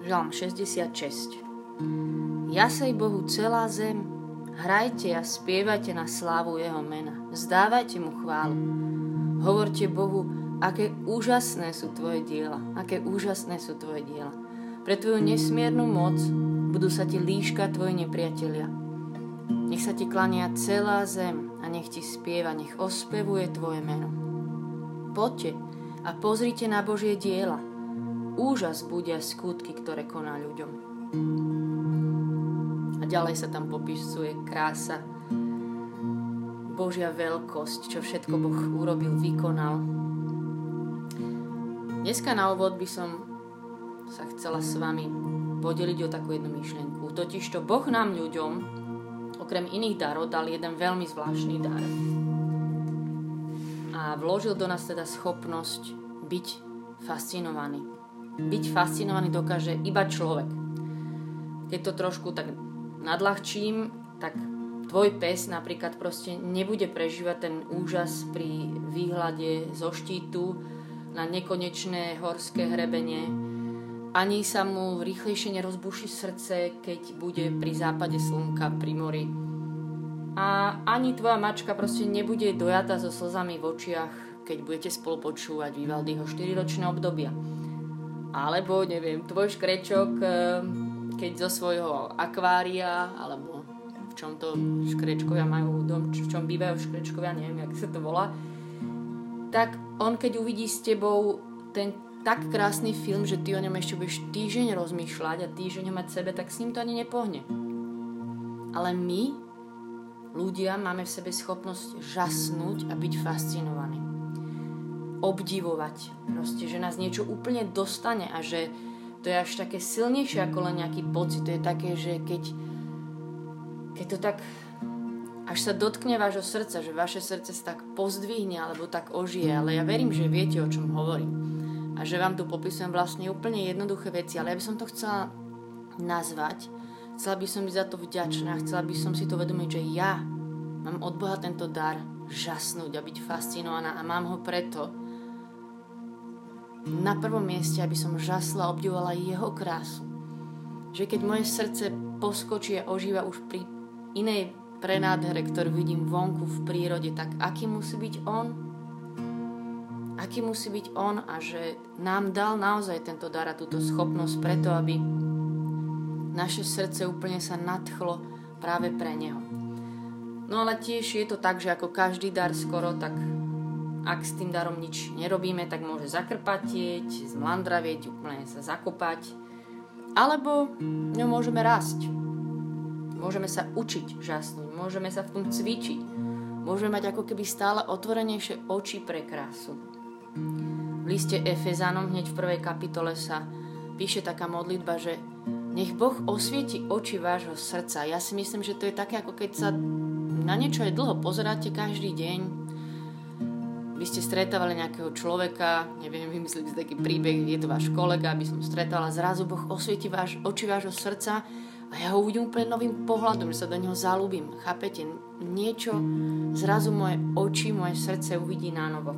Žalm 66 Jasej Bohu celá zem, hrajte a spievajte na slávu Jeho mena, vzdávajte Mu chválu. Hovorte Bohu, aké úžasné sú Tvoje diela, aké úžasné sú Tvoje diela. Pre Tvoju nesmiernu moc budú sa Ti líška Tvoji nepriatelia. Nech sa Ti klania celá zem a nech Ti spieva, nech ospevuje Tvoje meno. Poďte a pozrite na Božie diela. Úžas budia skutky, ktoré koná ľuďom. A ďalej sa tam popisuje krása, Božia veľkosť, čo všetko Boh urobil, vykonal. Dneska na úvod by som sa chcela s vami podeliť o takú jednu myšlienku. Totiž to Boh nám ľuďom, okrem iných darov, dal jeden veľmi zvláštny dar a vložil do nás teda schopnosť byť fascinovaný. Byť fascinovaný dokáže iba človek. Keď to trošku tak nadľahčím, tak tvoj pes napríklad proste nebude prežívať ten úžas pri výhľade zo štítu na nekonečné horské hrebenie, ani sa mu rýchlejšie nerozbuší srdce, keď bude pri západe slnka pri mori a ani tvoja mačka proste nebude dojata so slzami v očiach, keď budete spolu počúvať Vivaldiho 4-ročné obdobia. Alebo, neviem, tvoj škrečok, eh, keď zo svojho akvária, alebo v čom to škrečkovia majú dom, v čom bývajú škrečkovia, neviem, jak sa to volá, tak on keď uvidí s tebou ten tak krásny film, že ty o ňom ešte budeš týždeň rozmýšľať a týždeň ho mať sebe, tak s ním to ani nepohne. Ale my ľudia máme v sebe schopnosť žasnúť a byť fascinovaní. Obdivovať. Proste, že nás niečo úplne dostane a že to je až také silnejšie ako len nejaký pocit. To je také, že keď, keď to tak až sa dotkne vášho srdca, že vaše srdce sa tak pozdvihne alebo tak ožije, ale ja verím, že viete, o čom hovorím. A že vám tu popisujem vlastne úplne jednoduché veci, ale ja by som to chcela nazvať Chcela by som byť za to vďačná, chcela by som si to vedomiť, že ja mám od Boha tento dar žasnúť a byť fascinovaná a mám ho preto na prvom mieste, aby som žasla obdivovala jeho krásu. Že keď moje srdce poskočí a ožíva už pri inej prenádhere, ktorú vidím vonku v prírode, tak aký musí byť on? Aký musí byť on a že nám dal naozaj tento dar a túto schopnosť preto, aby naše srdce úplne sa nadchlo práve pre Neho. No ale tiež je to tak, že ako každý dar skoro, tak ak s tým darom nič nerobíme, tak môže zakrpatieť, zmlandravieť, úplne sa zakopať. Alebo ňou môžeme rásť. Môžeme sa učiť žasnúť, môžeme sa v tom cvičiť. Môžeme mať ako keby stále otvorenejšie oči pre krásu. V liste Efezanom hneď v prvej kapitole sa píše taká modlitba, že nech Boh osvieti oči vášho srdca. Ja si myslím, že to je také, ako keď sa na niečo aj dlho pozeráte každý deň. Vy ste stretávali nejakého človeka, neviem vymyslieť taký príbeh, je to váš kolega, aby som stretala, zrazu Boh osvieti váš, oči vášho srdca a ja ho uvidím úplne novým pohľadom, že sa do neho zalúbim. Chápete? Niečo, zrazu moje oči, moje srdce uvidí na novo.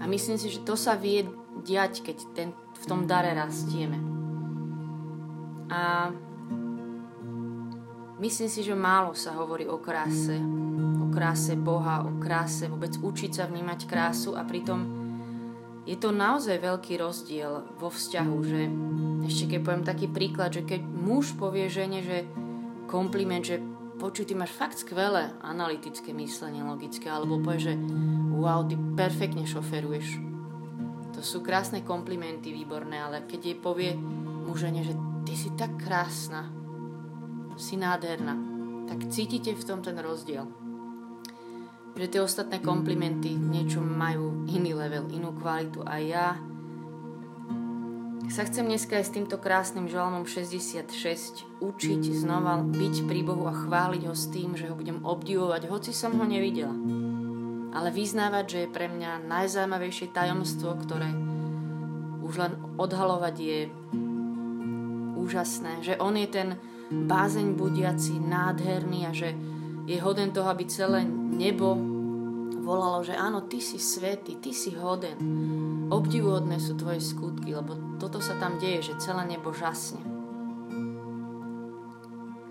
A myslím si, že to sa vie diať, keď ten, v tom dare rastieme. A myslím si, že málo sa hovorí o kráse, kráse Boha, o kráse, vôbec učiť sa vnímať krásu a pritom je to naozaj veľký rozdiel vo vzťahu, že ešte keď poviem taký príklad, že keď muž povie žene, že kompliment, že počuj, ty máš fakt skvelé analytické myslenie logické, alebo povie, že wow, ty perfektne šoferuješ. To sú krásne komplimenty, výborné, ale keď jej povie mužene, že ty si tak krásna, si nádherná, tak cítite v tom ten rozdiel. Že tie ostatné komplimenty niečo majú iný level, inú kvalitu a ja sa chcem dneska aj s týmto krásnym žalmom 66 učiť znova byť pri Bohu a chváliť ho s tým, že ho budem obdivovať, hoci som ho nevidela. Ale vyznávať, že je pre mňa najzaujímavejšie tajomstvo, ktoré už len odhalovať je úžasné, že on je ten bázeň budiaci, nádherný a že je hoden toho, aby celé nebo volalo, že áno, ty si svetý, ty si hoden. Obdivuhodné sú tvoje skutky, lebo toto sa tam deje, že celé nebo žasne.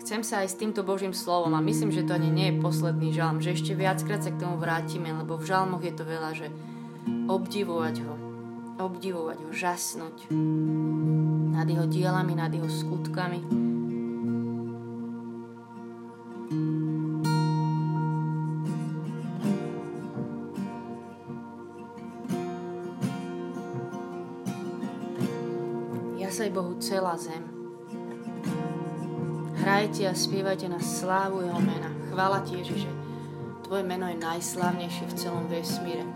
Chcem sa aj s týmto Božím slovom a myslím, že to ani nie je posledný žalm, že ešte viackrát sa k tomu vrátime, lebo v žalmoch je to veľa, že obdivovať ho, obdivovať ho, žasnúť nad jeho dielami, nad jeho skutkami, celá zem. Hrajte a spievajte na slávu Jeho mena. Chvála Ti, Ježiše. Tvoje meno je najslávnejšie v celom vesmíre.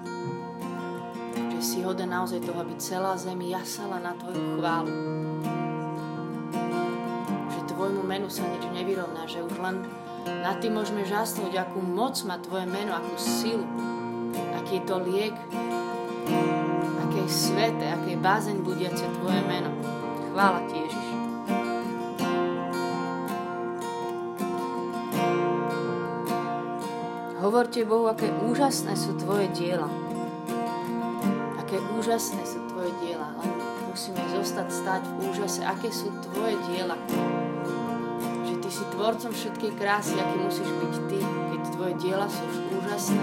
Že si hoden naozaj toho, aby celá zem jasala na Tvoju chválu. Že Tvojmu menu sa nič nevyrovná, že už len na Tým môžeme žasnúť, akú moc má Tvoje meno, akú silu, aký je to liek, aké je svete, aké je bázeň budiace Tvoje meno. Chvála Ti, Ježiš. Hovorte Bohu, aké úžasné sú Tvoje diela. Aké úžasné sú Tvoje diela. Len musíme zostať stať v úžase, aké sú Tvoje diela. Že Ty si tvorcom všetkej krásy, aký musíš byť Ty, keď Tvoje diela sú už úžasné.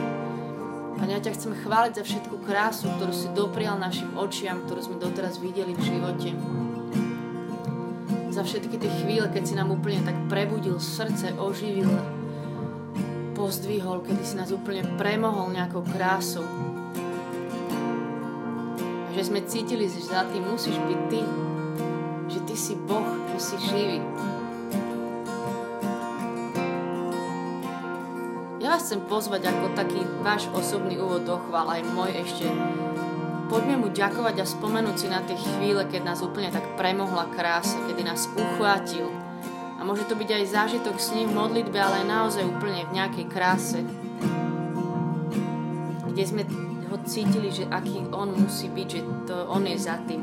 Pane, ja ťa chcem chváliť za všetku krásu, ktorú si doprial našim očiam, ktorú sme doteraz videli v živote za všetky tie chvíle, keď si nám úplne tak prebudil srdce, oživil, pozdvihol, kedy si nás úplne premohol nejakou krásou. A že sme cítili, že za tým musíš byť ty, že ty si Boh, že si živý. Ja vás chcem pozvať ako taký váš osobný úvod do chvál, aj môj ešte Poďme mu ďakovať a spomenúť si na tie chvíle, keď nás úplne tak premohla krása, kedy nás uchvátil. A môže to byť aj zážitok s ním v modlitbe, ale aj naozaj úplne v nejakej kráse. Kde sme ho cítili, že aký on musí byť, že to on je za tým.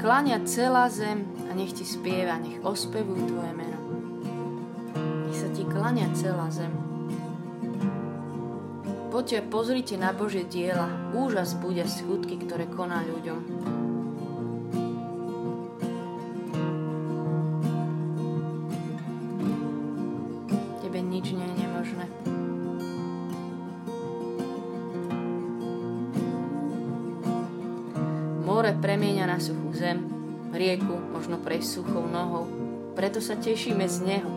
Klania celá zem a nech ti spieva, nech ospevujú tvoje meno. Nech sa ti klania celá zem. Poďte pozrite na Bože diela, úžas bude skutky, ktoré koná ľuďom. Rieku možno prejsť suchou nohou, preto sa tešíme z Neho.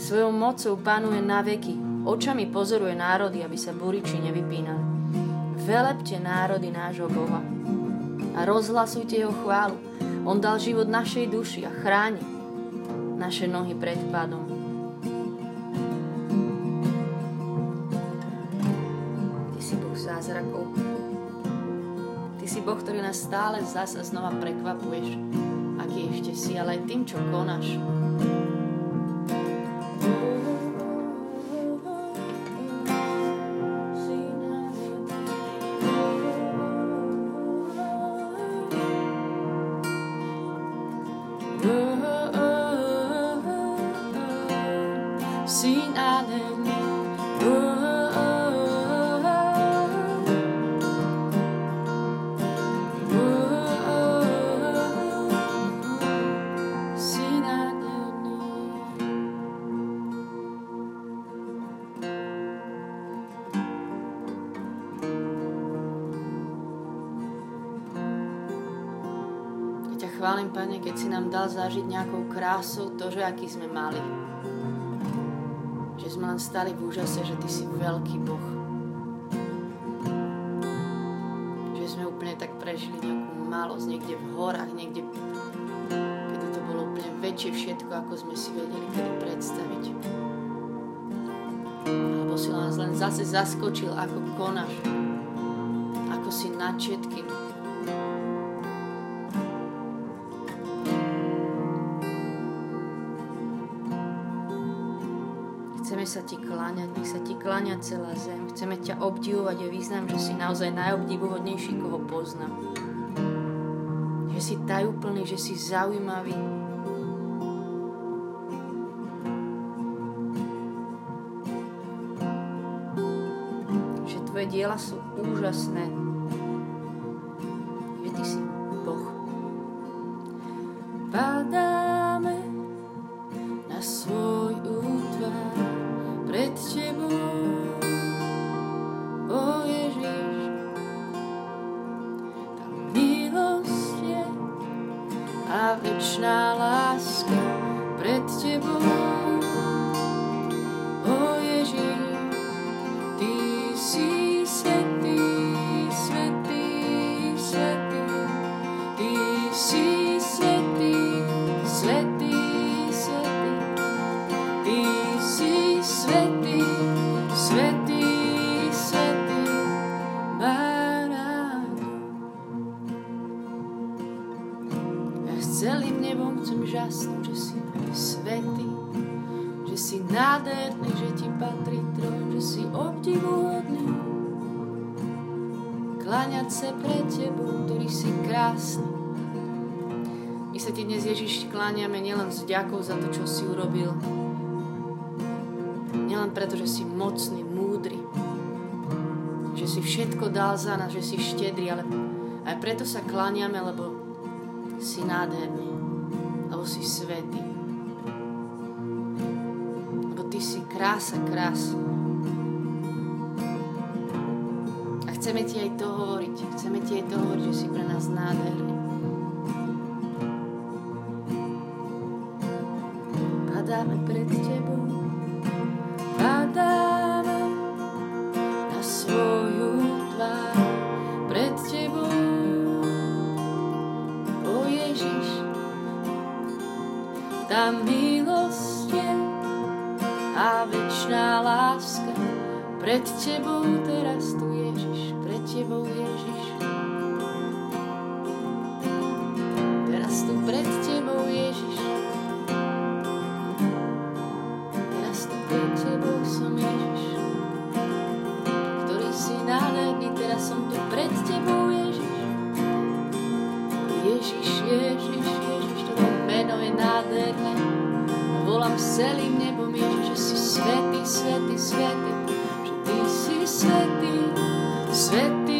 Svojou mocou panuje na veky, očami pozoruje národy, aby sa buriči nevypínali. Velepte národy nášho Boha a rozhlasujte Jeho chválu. On dal život našej duši a chráni naše nohy pred pádom. Ty si Boh zázrakov. Ty si Boh, ktorý nás stále zasa znova prekvapuješ aký ešte si, ale aj tým, čo konáš. Chválim, Pane, keď si nám dal zažiť nejakou krásou to, že aký sme mali. Že sme len stali v úžase, že Ty si veľký Boh. Že sme úplne tak prežili nejakú malosť niekde v horách, niekde, kedy to bolo úplne väčšie všetko, ako sme si vedeli kedy predstaviť. Alebo si nás len zase zaskočil, ako konáš, ako si nad všetkým sa ti kláňať, nech sa ti kláňa celá zem. Chceme ťa obdivovať a význam, že si naozaj najobdivuhodnejší, koho poznám. Že si tajúplný, že si zaujímavý. Že tvoje diela sú úžasné. Nádherný, že ti patrí trón, že si obdivuhodný. Kláňať sa pred tebou, ktorý si krásny. My sa ti dnes, Ježiš, kláňame nielen s ďakou za to, čo si urobil, nielen preto, že si mocný, múdry, že si všetko dal za nás, že si štedrý, ale aj preto sa kláňame, lebo si nádherný lebo si svetý. Krása krás. A chceme ti aj to hovoriť. Chceme ti aj to hovoriť, že si pre nás nádherný. Padáme pred celým nebom, Ježiš, že si svetý, svetý, svetý, že Ty si svetý, svetý.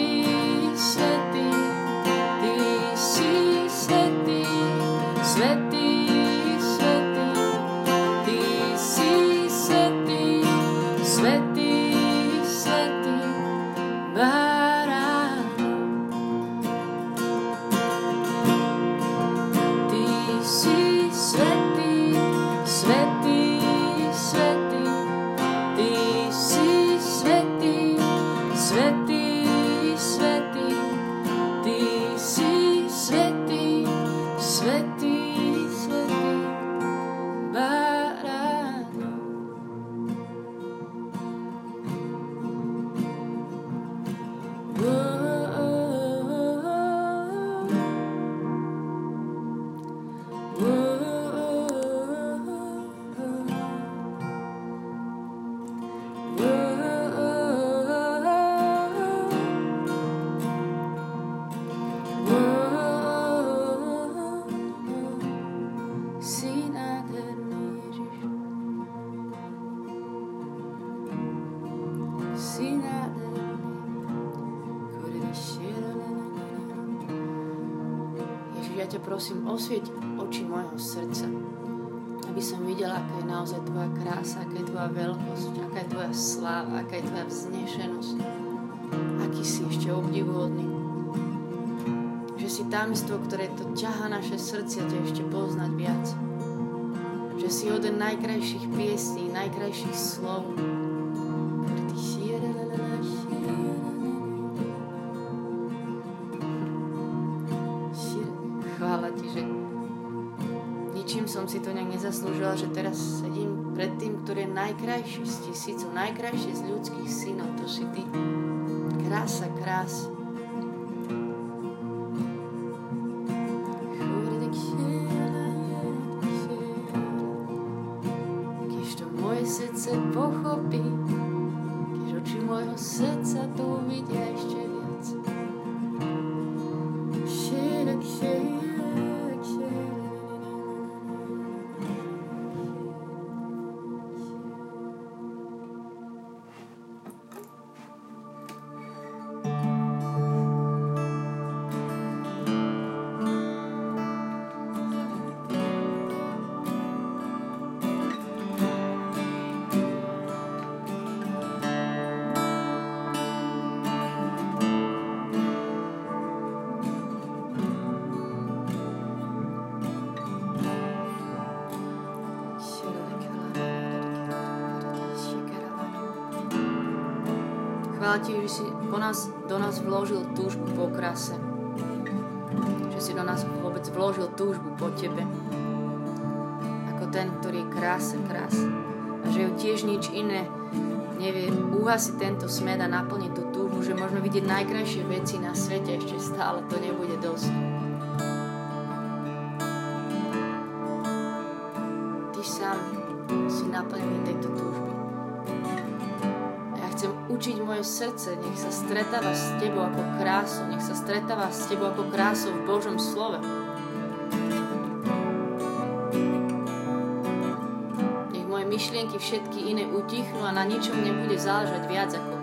Prosím, osvieť oči môjho srdca, aby som videla, aká je naozaj Tvoja krása, aká je Tvoja veľkosť, aká je Tvoja sláva, aká je Tvoja vznešenosť, aký si ešte obdivuhodný. Že si tamstvo, ktoré to ťaha naše srdcia, ťa ešte poznať viac. Že si jeden najkrajších piesní, najkrajších slov, nezaslúžila, že teraz sedím pred tým, ktorý je najkrajší z tisícov, najkrajší z ľudských synov, to si ty. Krása, krás. Chvála Ti, že si po nás, do nás vložil túžbu po krase. Že si do nás vôbec vložil túžbu po Tebe. Ako ten, ktorý je krása, krás. A že ju tiež nič iné nevie uhasiť tento smed a naplniť tú túžbu, že môžeme vidieť najkrajšie veci na svete, ešte stále to nebude dosť. Moje srdce, nech sa stretáva s Tebou ako krásou, nech sa stretáva s Tebou ako krásou v Božom slove. Nech moje myšlienky všetky iné utichnú a na ničom nebude záležať viac ako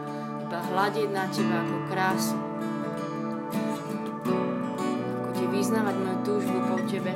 iba hľadiť na Teba ako krásu. Ako Ti vyznávať moju túžbu po Tebe.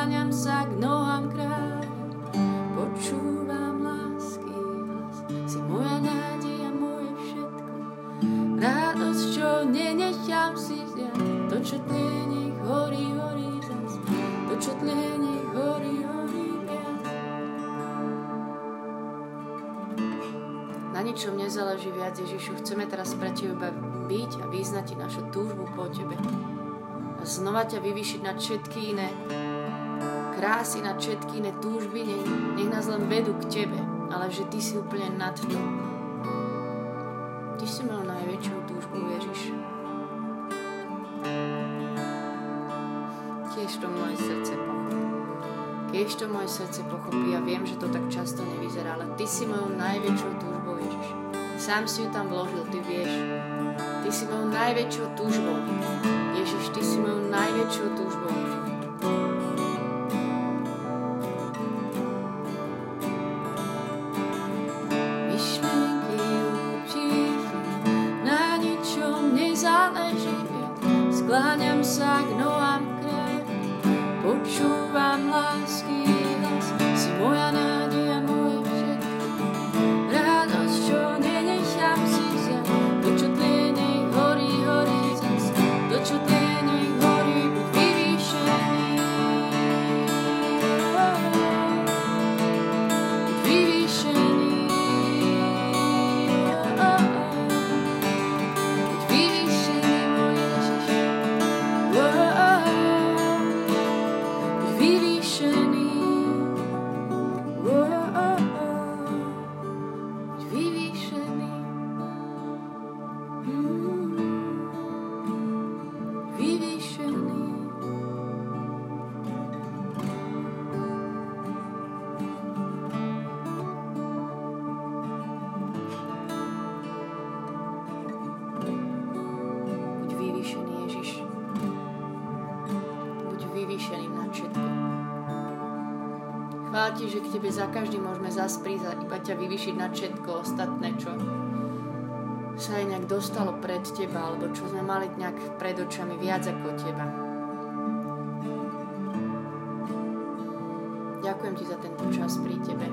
Skláňam sa k nohám kráľa, počúvam lásky hlas. Si moja nádej a moje všetko, radosť, čo nenechám si vziať, to, čo tlie, nech horí, horí zas, to, čo tlie, nech horí, horí viac. Na ničom nezáleží viac, Ježišu, chceme teraz pre Teba byť a vyznať našu túžbu po Tebe. A znova ťa vyvyšiť nad všetky iné krásy, nad všetky iné túžby, nech, nech nás len vedú k Tebe, ale že Ty si úplne nad to. Ty si mal najväčšiu túžbu, Ježiš. Tiež to moje srdce pochopí. Keď to moje srdce pochopí, ja viem, že to tak často nevyzerá, ale Ty si mojou najväčšou túžbou, Ježiš. Sám si ju tam vložil, Ty vieš. Ty si mojou najväčšou túžbou. Ježiš, Ty si mojou najväčšou túžbou. Tebe za každý môžeme zasprísť a iba ťa vyvyšiť na všetko ostatné, čo sa aj nejak dostalo pred teba, alebo čo sme mali nejak pred očami viac ako teba. Ďakujem ti za tento čas pri tebe,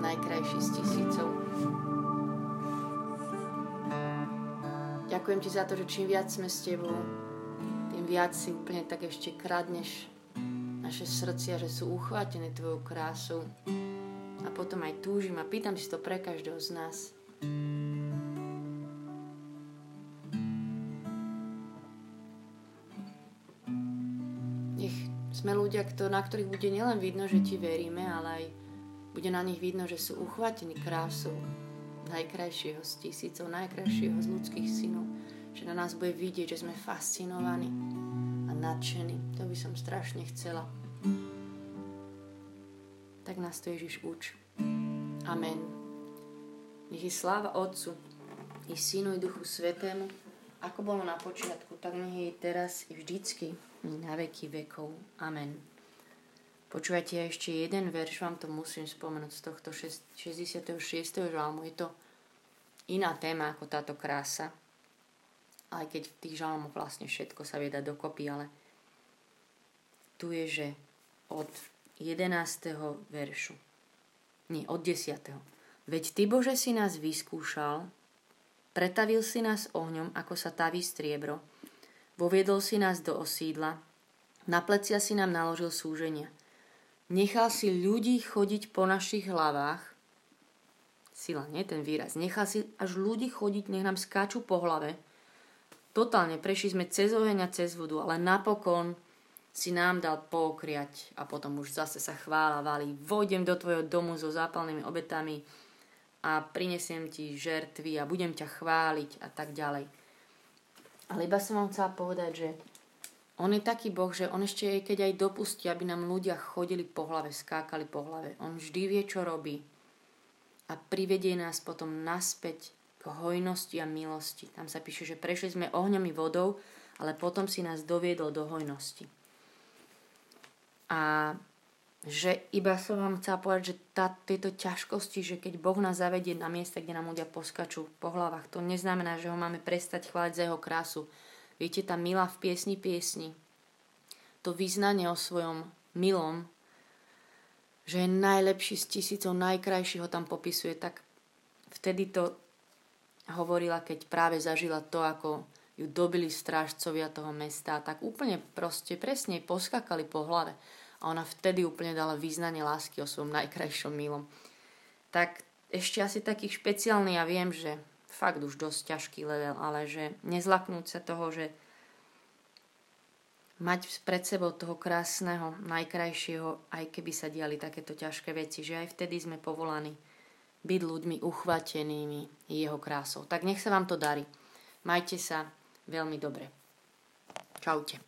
najkrajší z tisícov. Ďakujem ti za to, že čím viac sme s tebou, tým viac si úplne tak ešte kradneš naše srdcia, že sú uchvátené Tvojou krásou. A potom aj túžim a pýtam si to pre každého z nás. Nech sme ľudia, na ktorých bude nielen vidno, že Ti veríme, ale aj bude na nich vidno, že sú uchvátení krásou najkrajšieho z tisícov, najkrajšieho z ľudských synov. Že na nás bude vidieť, že sme fascinovaní a nadšení. To by som strašne chcela tak nás to Ježiš uč. Amen. Nech je sláva Otcu i Synu i Duchu Svetému, ako bolo na počiatku, tak nech je teraz i vždycky, i na veky vekov. Amen. Počúvajte ešte jeden verš, vám to musím spomenúť z tohto 66. žalmu. Je to iná téma ako táto krása, aj keď v tých žalmoch vlastne všetko sa vie dať dokopy, ale tu je, že od 11. veršu. Nie, od 10. Veď Ty, Bože, si nás vyskúšal, pretavil si nás ohňom, ako sa taví striebro, voviedol si nás do osídla, na plecia si nám naložil súženia. Nechal si ľudí chodiť po našich hlavách, sila, nie ten výraz, nechal si až ľudí chodiť, nech nám skáču po hlave. Totálne prešli sme cez oheň a cez vodu, ale napokon si nám dal pokriať a potom už zase sa chvála valí. Vojdem do tvojho domu so zápalnými obetami a prinesiem ti žertvy a budem ťa chváliť a tak ďalej. Ale iba som vám chcela povedať, že on je taký Boh, že on ešte keď aj dopustí, aby nám ľudia chodili po hlave, skákali po hlave. On vždy vie, čo robí a privedie nás potom naspäť hojnosti a milosti. Tam sa píše, že prešli sme ohňom i vodou, ale potom si nás doviedol do hojnosti. A že iba som vám chcela povedať, že tá, tieto ťažkosti, že keď Boh nás zavedie na miesta, kde nám ľudia poskačú po hlavách, to neznamená, že ho máme prestať chváliť za jeho krásu. Viete, tá milá v piesni piesni, to význanie o svojom milom, že je najlepší z tisícov, najkrajší ho tam popisuje, tak vtedy to hovorila, keď práve zažila to, ako ju dobili strážcovia toho mesta, tak úplne proste presne poskakali po hlave. A ona vtedy úplne dala význanie lásky o svojom najkrajšom milom. Tak ešte asi takých špeciálny, ja viem, že fakt už dosť ťažký level, ale že nezlaknúť sa toho, že mať pred sebou toho krásneho, najkrajšieho, aj keby sa diali takéto ťažké veci, že aj vtedy sme povolaní byť ľuďmi uchvatenými jeho krásou. Tak nech sa vám to darí. Majte sa veľmi dobre. Čaute.